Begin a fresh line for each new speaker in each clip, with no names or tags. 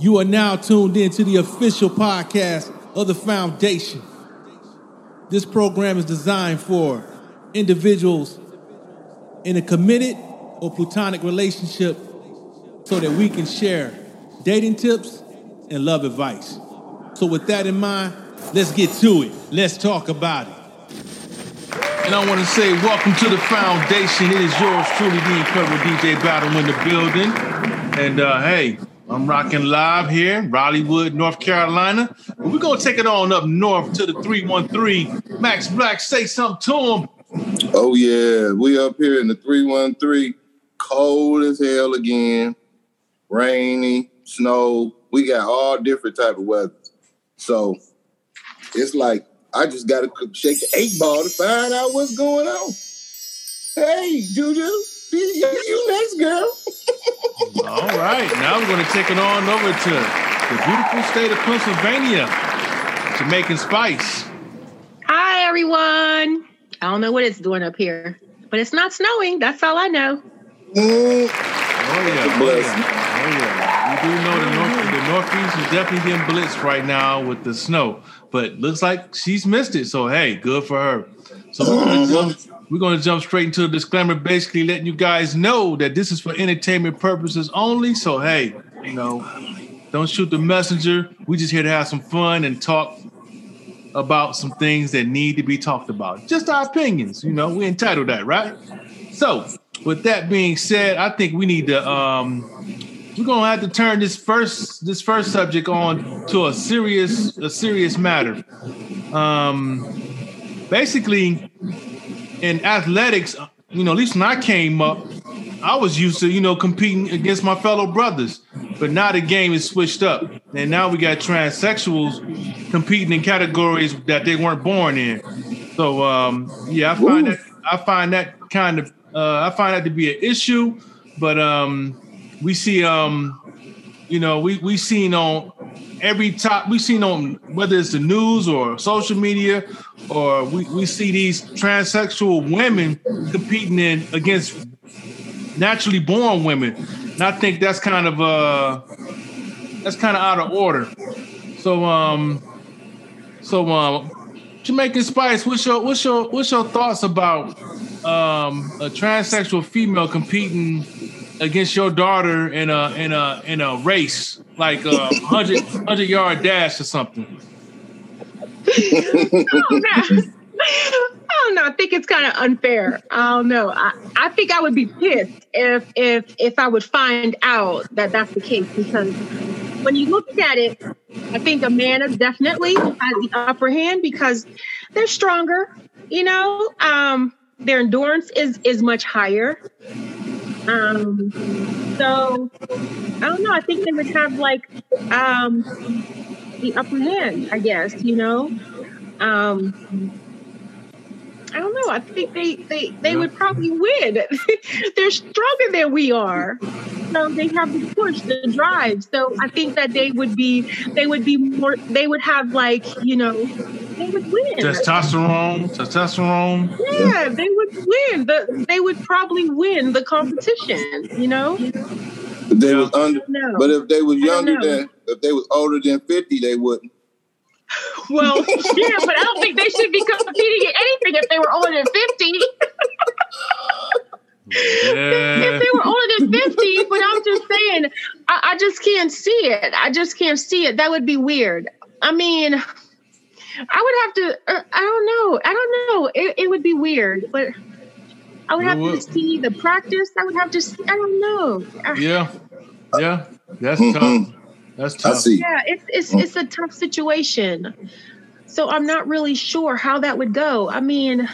You are now tuned in to the official podcast of the Foundation. This program is designed for individuals in a committed or platonic relationship so that we can share dating tips and love advice. So, with that in mind, let's get to it. Let's talk about it. And I want to say, welcome to the foundation. It is yours truly, the incredible DJ Battle in the building. And uh, hey, I'm rocking live here, Raleigh-Wood, North Carolina. We're gonna take it on up north to the 313. Max Black, say something to him.
Oh yeah, we up here in the 313, cold as hell again, rainy, snow. We got all different type of weather. So it's like I just got to shake the eight ball to find out what's going on. Hey, Juju, you next, girl.
All right, now we're going to take it on over to the beautiful state of Pennsylvania, Jamaican Spice.
Hi, everyone. I don't know what it's doing up here, but it's not snowing. That's all I know.
Mm.
Oh yeah, oh yeah, oh yeah. We do know the north, the northeast is definitely getting blitzed right now with the snow, but looks like she's missed it. So hey, good for her. So we're gonna, jump, we're gonna jump straight into the disclaimer, basically letting you guys know that this is for entertainment purposes only. So hey, you know, don't shoot the messenger. We just here to have some fun and talk about some things that need to be talked about. Just our opinions, you know, we entitled that, right? So, with that being said, I think we need to um we're gonna have to turn this first this first subject on to a serious a serious matter. Um basically in athletics, you know, at least when I came up, I was used to, you know, competing against my fellow brothers. But now the game is switched up. And now we got transsexuals competing in categories that they weren't born in. So um yeah, I find
Ooh.
that I find that kind of uh I find that to be an issue, but um we see um you know, we we seen on every top we've seen on whether it's the news or social media or we, we see these transsexual women competing in against naturally born women. And I think that's kind of uh that's kind of out of order. So um so um Jamaican Spice, what's your what's your what's your thoughts about um a transsexual female competing against your daughter in a in a in a race like a 100 100 yard dash or something?
I don't know. I think it's kind of unfair. I don't know. I, I think I would be pissed if if if I would find out that that's the case because when you look at it, I think a man is definitely has the upper hand because they're stronger. You know, um, their endurance is is much higher. Um, so I don't know. I think they would have like um, the upper hand. I guess you know. Um, I don't know. I think they they they would probably win. They're stronger than we are, so they have the push, the drive. So I think that they would be they would be more. They would have like you know they would win.
Testosterone, testosterone.
Yeah, they would win. The they would probably win the competition. You know.
If they was under, but if they was younger than, if they was older than 50, they wouldn't.
Well, yeah, but I don't think they should be competing in anything if they were older than fifty.
Yeah.
if they were older than 50, but I'm just saying, I, I just can't see it. I just can't see it. That would be weird. I mean, I would have to, uh, I don't know. I don't know. It, it would be weird, but I would have
Well,
to see the practice. I would have to see, I don't know. Uh,
Yeah, yeah, that's
Mhm.
tough. That's tough.
see.
Yeah, it's, it's, it's a tough situation. So I'm not really sure how that would go. I mean,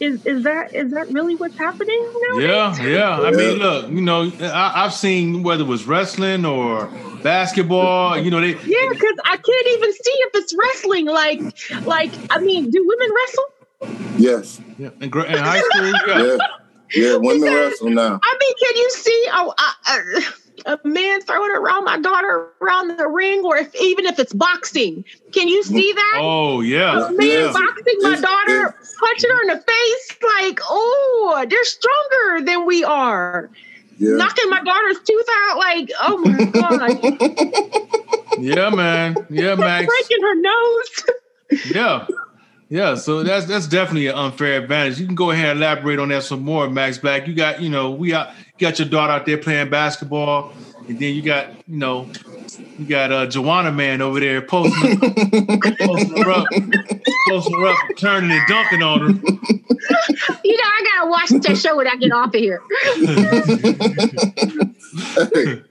is, is that is that really what's happening now?
Yeah, yeah. I mean, look, you know, I, I've seen whether it was wrestling or basketball. You know, they
Yeah, because I can't even see if it's wrestling. Like, like I mean, do women wrestle?
Yes.
yeah, in, gra- in high school. Yeah.
Yeah. Yeah. Women
Because-
wrestle now.
I mean, can you see oh, a, a, a man throwing around my daughter around the ring, or if even if it's boxing, can you see that?
Oh yeah,
a man
yeah.
boxing my
It's-
daughter, punching her in the face, like, oh, they're stronger than we are. yeah. knocking my daughter's tooth out. Like, oh my god.
yeah, man. Yeah, Max.
Breaking her nose.
yeah. Yeah, so that's that's definitely an unfair advantage. You can go ahead and elaborate on that some more, Max Black. You got, you know, we got you got your daughter out there playing basketball, and then you got, you know, you got uh Joanna man over there posting, posting her up, posting her up, turning and dunking on her.
You know, I gotta watch that show when I get off of here.
hey,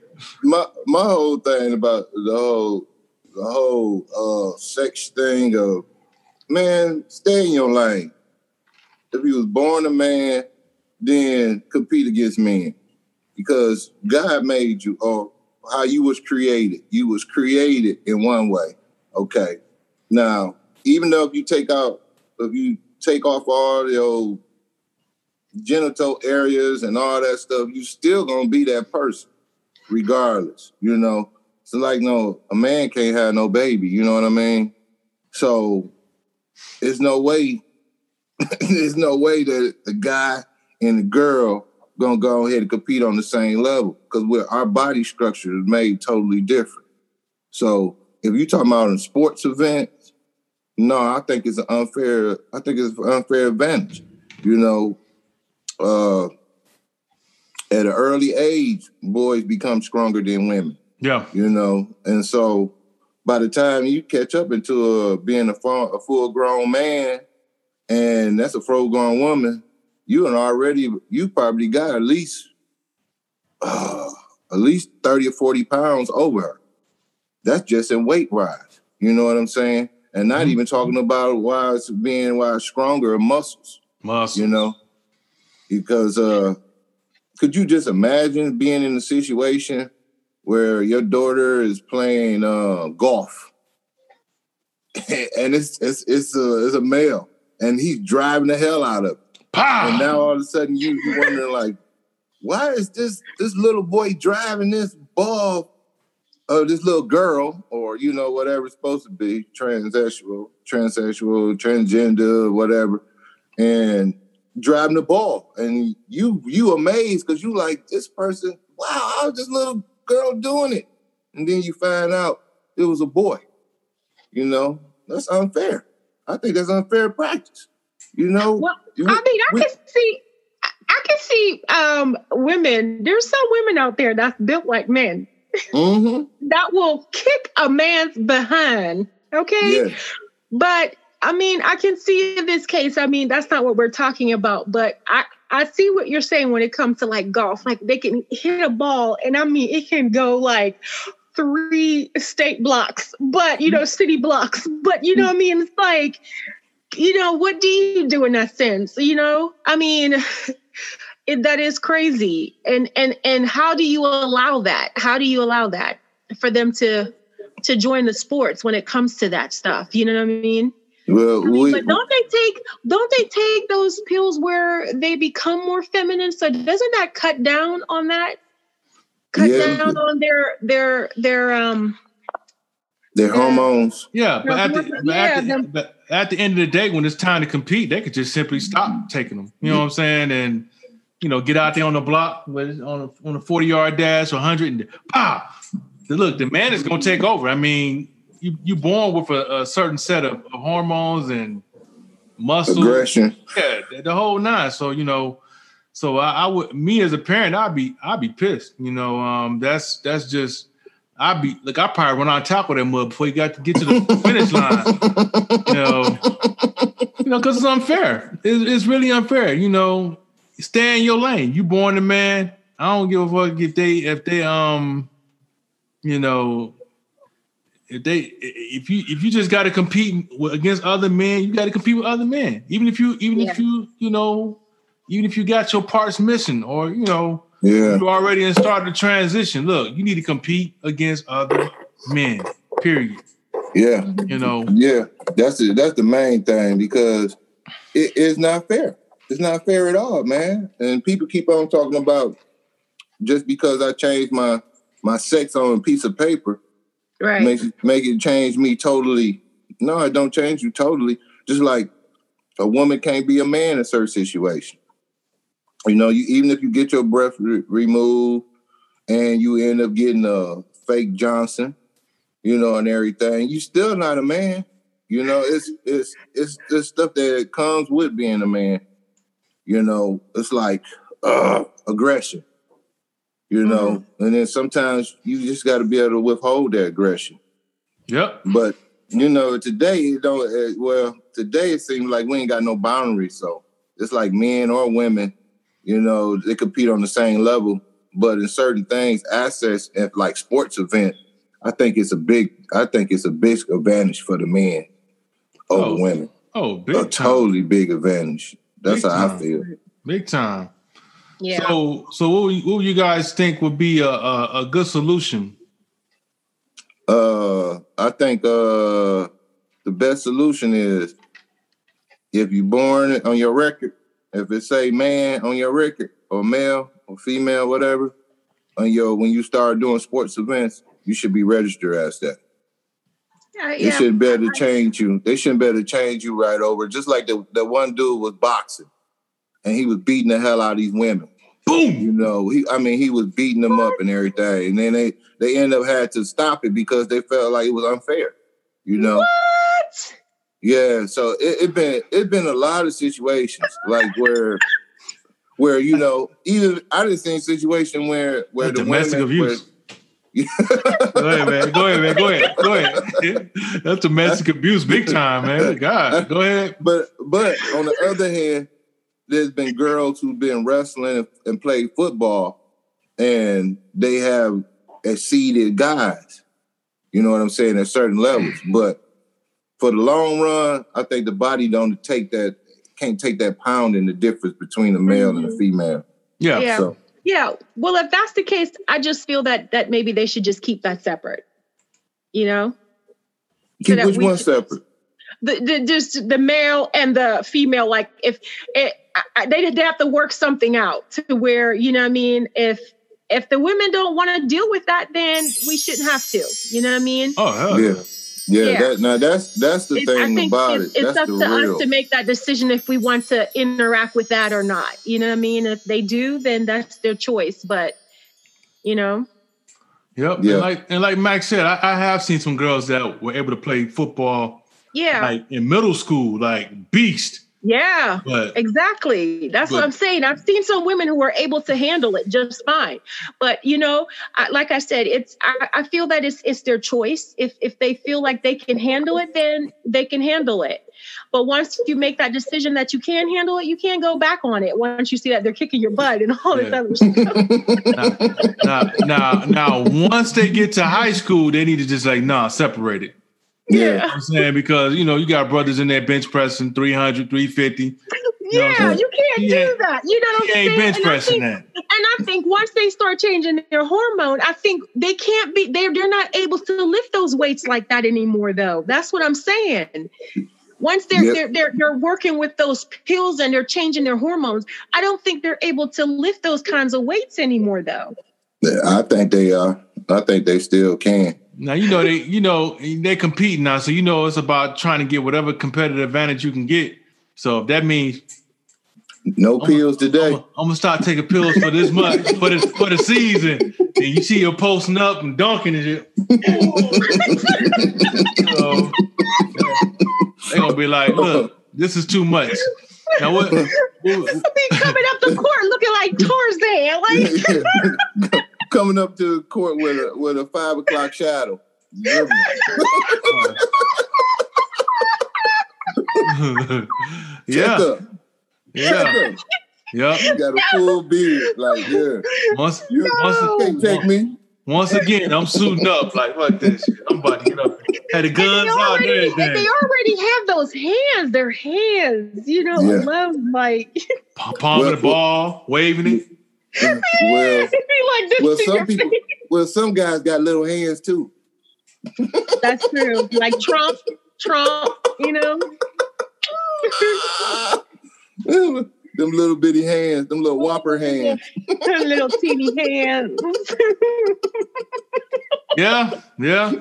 my my whole thing about the whole the whole uh sex thing of man, stay in your lane. If you was born a man, then compete against men. Because God made you, or how you was created. You was created in one way. Okay. Now, even though if you take out, if you take off all your genital areas and all that stuff, you still gonna be that person, regardless. You know, it's like no, a man can't have no baby. You know what I mean? So there's no way, there's no way that the guy and the girl gonna go ahead and compete on the same level because we're our body structure is made totally different. So if you're talking about a sports event, no, I think it's an unfair. I think it's an unfair advantage. You know, uh, at an early age, boys become stronger than women.
Yeah,
you know, and so by the time you catch up into a, being a, full, a full grown man, and that's a full grown woman, you and already you probably got at least uh, at least thirty or forty pounds over her. That's just in weight rise. You know what I'm saying? And not mm-hmm. even talking about why it's being why it's stronger muscles.
Muscles.
You know, because uh, could you just imagine being in a situation where your daughter is playing uh, golf, and it's it's it's a it's a male, and he's driving the hell out of it. Pow! And now all of a sudden you you wondering like, why is this this little boy driving this ball of this little girl, or you know whatever it's supposed to be, transsexual, transsexual, transgender, whatever, and driving the ball, and you you amazed because you like this person. Wow, I was this little girl doing it. And then you find out it was a boy. You know, that's unfair. I think that's unfair practice. You know,
well, I mean, I we, can see, I can see um, women. There's some women out there that's built like men mm-hmm. that will kick a man's behind. Okay, yes. but I mean, I can see in this case. I mean, that's not what we're talking about. But I, I see what you're saying when it comes to like golf. Like they can hit a ball, and I mean it can go like three state blocks, but you know, city blocks. But you know I mean? It's like, you know, what do you do in that sense? You know, I mean, it, that is crazy. And and and how do you allow that? How do you allow that for them to to join the sports when it comes to that stuff? You know what I mean? Well, I mean, we, but don't they take don't they take those pills where they become more feminine? So doesn't that cut down on that? Cut yeah. down on their their their um
their hormones.
Yeah, but, at the, but, yeah, at the, but at the end of the day, when it's time to compete, they could just simply stop taking them. You know what I'm saying? And you know, get out there on the block with on a, on a 40 yard dash or 100 and pow. Look, the man is going to take over. I mean, you you born with a, a certain set of, of, hormones and muscle
aggression.
Yeah, the, the, whole nine. So you know, so I, I, would me as a parent, I'd be I'd be pissed. You know, um, that's that's just I'd be like I probably run on top of that mud before you got to get to the finish line. You know, you know, because it's unfair. It's, it's really unfair. You know, stay in your lane. You born a man. I don't give a fuck if they if they um, you know, if they if you if you just got to compete against other men, you got to compete with other men. Even if you even yeah. if you you know even if you got your parts missing or you know
yeah.
you already started the transition. Look, you need to compete against other men. Period.
Yeah.
You know.
Yeah, that's it. That's the main thing because it is not fair. It's not fair at all, man. And people keep on talking about just because I changed my my sex on a piece of paper
right
make it make it change me totally no it don't change you totally just like a woman can't be a man in certain situation You know, you even if you get your breath re- removed and you end up getting a fake Johnson, you know, and everything, you still not a man. You know, it's it's it's the stuff that comes with being a man. You know, it's like uh, aggression. You know, mm-hmm. and then sometimes you just got to be able to withhold that aggression.
Yep.
But you know, today you don't. Uh, well, today it seems like we ain't got no boundaries. So it's like men or women, you know, they compete on the same level. But in certain things, access at like sports event, I think it's a big. I think it's a big advantage for the men over oh. women.
Oh, big
a
time.
totally big advantage. That's big how time. I feel.
Big time. Yeah. So, so what would you, what would you guys think would be a, a, a good solution?
Uh, I think uh the best solution is if you're born on your record, if it say man on your record or male or female, whatever, on your when you start doing sports events, you should be registered as that. Uh, yeah. They shouldn't be able to change you. They shouldn't be able to change you right over. Just like the, the one dude was boxing and he was beating the hell out of these women. Boom! You know, he I mean he was beating them up and everything. And then they they end up had to stop it because they felt like it was unfair. You know?
What?
Yeah, so it, it been it been a lot of situations like where where you know even I didn't see a situation where where the
domestic abuse. go ahead, man. Go ahead, man. Go ahead. Go ahead. That's domestic abuse, big time, man. God, go ahead.
But but on the other hand, there's been girls who've been wrestling and played football, and they have exceeded guys. You know what I'm saying at certain levels, but for the long run, I think the body don't take that can't take that pound in the difference between a male mm-hmm. and a mm-hmm. female.
Yeah.
Yeah. So. yeah. Well, if that's the case, I just feel that that maybe they should just keep that separate. You know?
Keep so which one separate?
The, the just the male and the female. Like if it, I, they they have to work something out to where you know what I mean. If if the women don't want to deal with that, then we shouldn't have to. You know what I mean?
Oh hell
yeah. Yeah, yeah. That, now that's that's the it's, thing about
it's,
it.
It's
that's
up to real. us to make that decision if we want to interact with that or not. You know what I mean? If they do, then that's their choice. But you know.
Yep. Yeah. And like and like Max said, I, I have seen some girls that were able to play football.
Yeah.
Like in middle school, like beast.
Yeah, but, exactly. That's but, what I'm saying. I've seen some women who are able to handle it just fine. But you know, I, like I said, it's I, I, feel that it's it's their choice. If if they feel like they can handle it, then they can handle it. But once you make that decision that you can handle it, you can't go back on it. Once you see that they're kicking your butt and all yeah. this other
stuff. now, now, now, once they get to high school, they need to just like, nah, separate it.
Yeah. You know
I'm saying because you know you got brothers in there bench pressing 300, 350. You
yeah, you can't he do that. You know what I'm
saying? bench pressing
think,
that.
And I think once they start changing their hormone, I think they can't be they're they're not able to lift those weights like that anymore though. That's what I'm saying. Once they're, yep. they're they're they're working with those pills and they're changing their hormones, I don't think they're able to lift those kinds of weights anymore though.
yeah, I think they are. I think they still can.
Now you know they you know they compete now, so you know it's about trying to get whatever competitive advantage you can get. So if that means
no I'm pills
gonna,
today.
I'm, I'm, gonna start taking pills for this month for this for the season. And you see her posting up and dunking and shit. so, they're gonna be like, look, this is too much. Now what? what
be coming up the court looking like Tarzan,
like coming up to court with a with a five o'clock shadow. yeah.
Yeah. Yeah.
Yeah. You got a full beard. Like, yeah.
Once, you,
no. once
you
can't take me.
Once again, I'm suiting up. Like, fuck this shit. I'm about to get up. Had the guns out there.
They already have those hands. Their hands, you know, yeah. love like
palming well, the ball, waving it.
Well, like well, some people, well, some guys got little hands too.
That's true. Like Trump, Trump, you know.
them little bitty hands, them little whopper hands,
them little teeny hands.
yeah, yeah.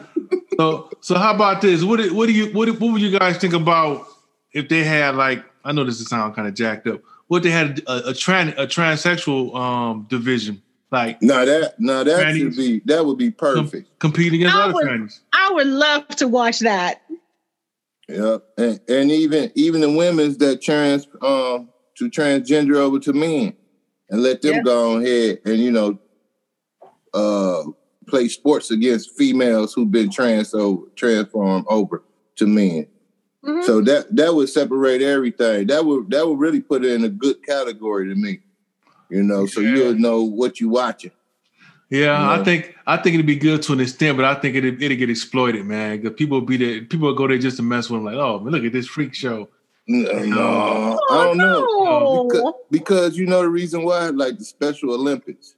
So, so how about this? What, what do you, what, what would you guys think about if they had like? I know this is sound kind of jacked up. What they had a, a trans a transsexual um division like
Now that now that
Trannies.
should be that would be
com-
perfect.
compete against
I
other
would-
trannies.
I would love to watch that.
Yeah, and, and even even the women's that trans um to transgender over to men, and let them
Yeah.
go ahead and you know uh play sports against females who've been trans so transformed over to men.
Mhm.
So that that would separate everything. That would that would really put it in a good category to me. You know, so
Yeah.
you'll know what you're watching.
Yeah, I think I think it'd be good to an extent, but I think it it'll get exploited, man. 'Cause people be there, people will go there just to mess with them, like, oh, man, look at this freak show.
No, no, I don't know.
Oh,
Because, because you know the reason why, like the Special Olympics.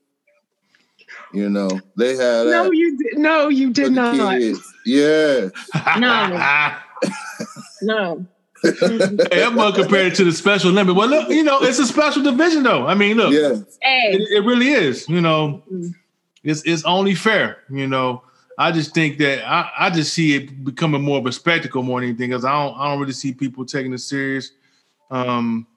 You know, they had
No, you did. No, you did not.
kids. Yeah.
No.
Hey, I'm gonna it to the special limit. Well, look, you know, it's a special division, though. I mean, look,
Yeah.
Hey,
it, it really is. You know,
Mm.
it's it's only fair. You know, I just think that I, I just see it becoming more of a spectacle more than anything because I don't I don't really see people taking it serious. Um,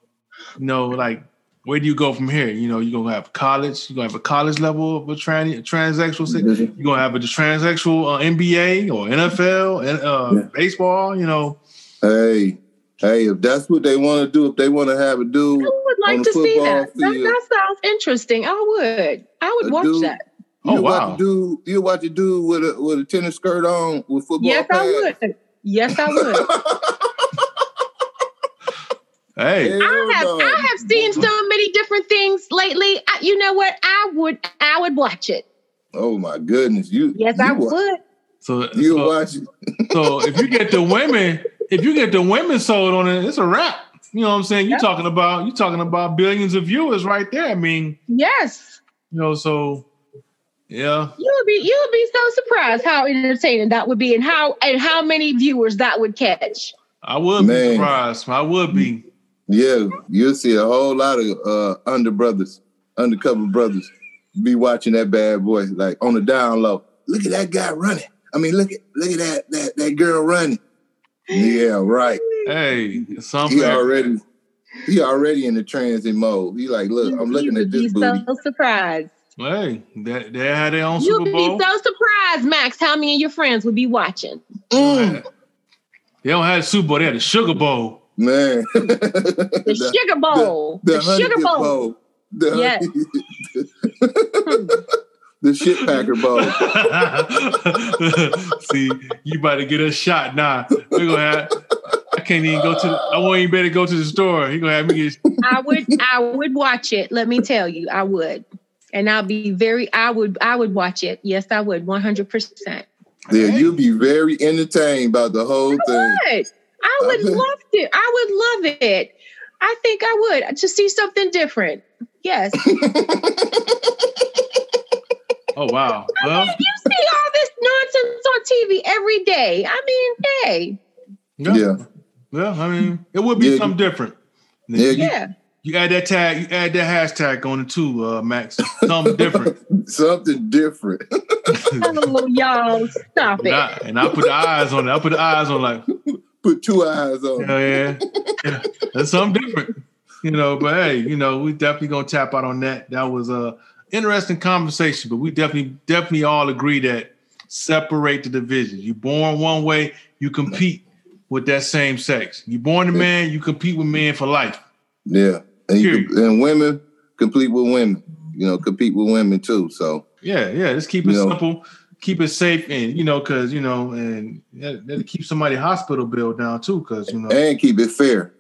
you know, like where do you go from here? You know, you're gonna have college, you're gonna have a college level of a trans transsexual. se-
Mhm.
You're gonna have a transsexual uh, NBA or NFL and uh,
Yeah.
baseball. You know,
Hey, hey, if that's what they want to do, if they want to have a dude, I
would like
on
to see that. that.
field.
That sounds interesting. I would. I would watch
dude-
that.
Oh,
you
wow.
watch a dude, you watch a dude with a with a tennis skirt on with football
Yes, I would. Yes, I would.
hey,
I have
no.
I have seen so many different things lately. I, you know what? I would I would watch it.
Oh my goodness, you
Yes,
you
I
wa-
would.
so
You
so-
watch it.
So if you get the women, if you get the women sold on it, it's a wrap. You know what I'm saying? You're
Yep.
talking about you're talking about billions of viewers right there. I mean,
Yes.
you know, so yeah.
You would be you would be so surprised how entertaining that would be and how and how many viewers that would catch.
I would be surprised. I would be.
Yeah, you'll see a whole lot of uh under brothers, undercover brothers be watching that bad boy like on the down low. Look at that guy running. I mean, look at look at that that that girl running. Yeah, right.
Hey,
He
something.
already he already in the transit mode. He like, look, I'm looking at this
be
booty.
so surprised.
Hey, they, they had their own
You'd
Super
be so surprised, Max, how many of your friends would be watching.
Mm,
They don't have the Super Bowl. They had the Sugar Bowl.
man.
The, Sugar Bowl. The,
Honey
Sugar
Dip
Bowl.
The,
Yes.
the shit packer bowl.
See, you about to get a shot now. We're gonna have. I can't even go to. The, I won't even better go to the store. He gonna have me get.
I would I would watch it. Let me tell you, I would. And I'll be very I would I would watch it. Yes, I would 100%.
Yeah, you'll be very entertained by the whole thing.
Would. I would love it. I would love it. I think I would to see something different. Yes.
Oh wow. Well,
you see all this nonsense on TV every day. I mean, hey,
yeah.
Yeah.
Yeah, I mean, it would be
Yeah,
something different.
Yeah,
you,
you-
you add that tag, you add that hashtag on it too, uh, Max. Something different.
Something different.
Oh, y'all, stop
and,
it.
I, and I put the eyes on it. I put the eyes on like,
Put two eyes on.
hell yeah, yeah, that's something different. You know, but hey, you know, we definitely gonna tap out on that. That was a interesting conversation, but we definitely, definitely all agree that separate the divisions. You born one way, you compete with that same sex. You born a man, you compete with men for life.
Yeah. And, you and women compete with women. You know, compete with women too. So
Yeah, yeah. Just keep it
You know.
simple, keep it safe, and you know, because you know, and yeah, that'll keep somebody hospital bill down too, because you know,
and keep it fair.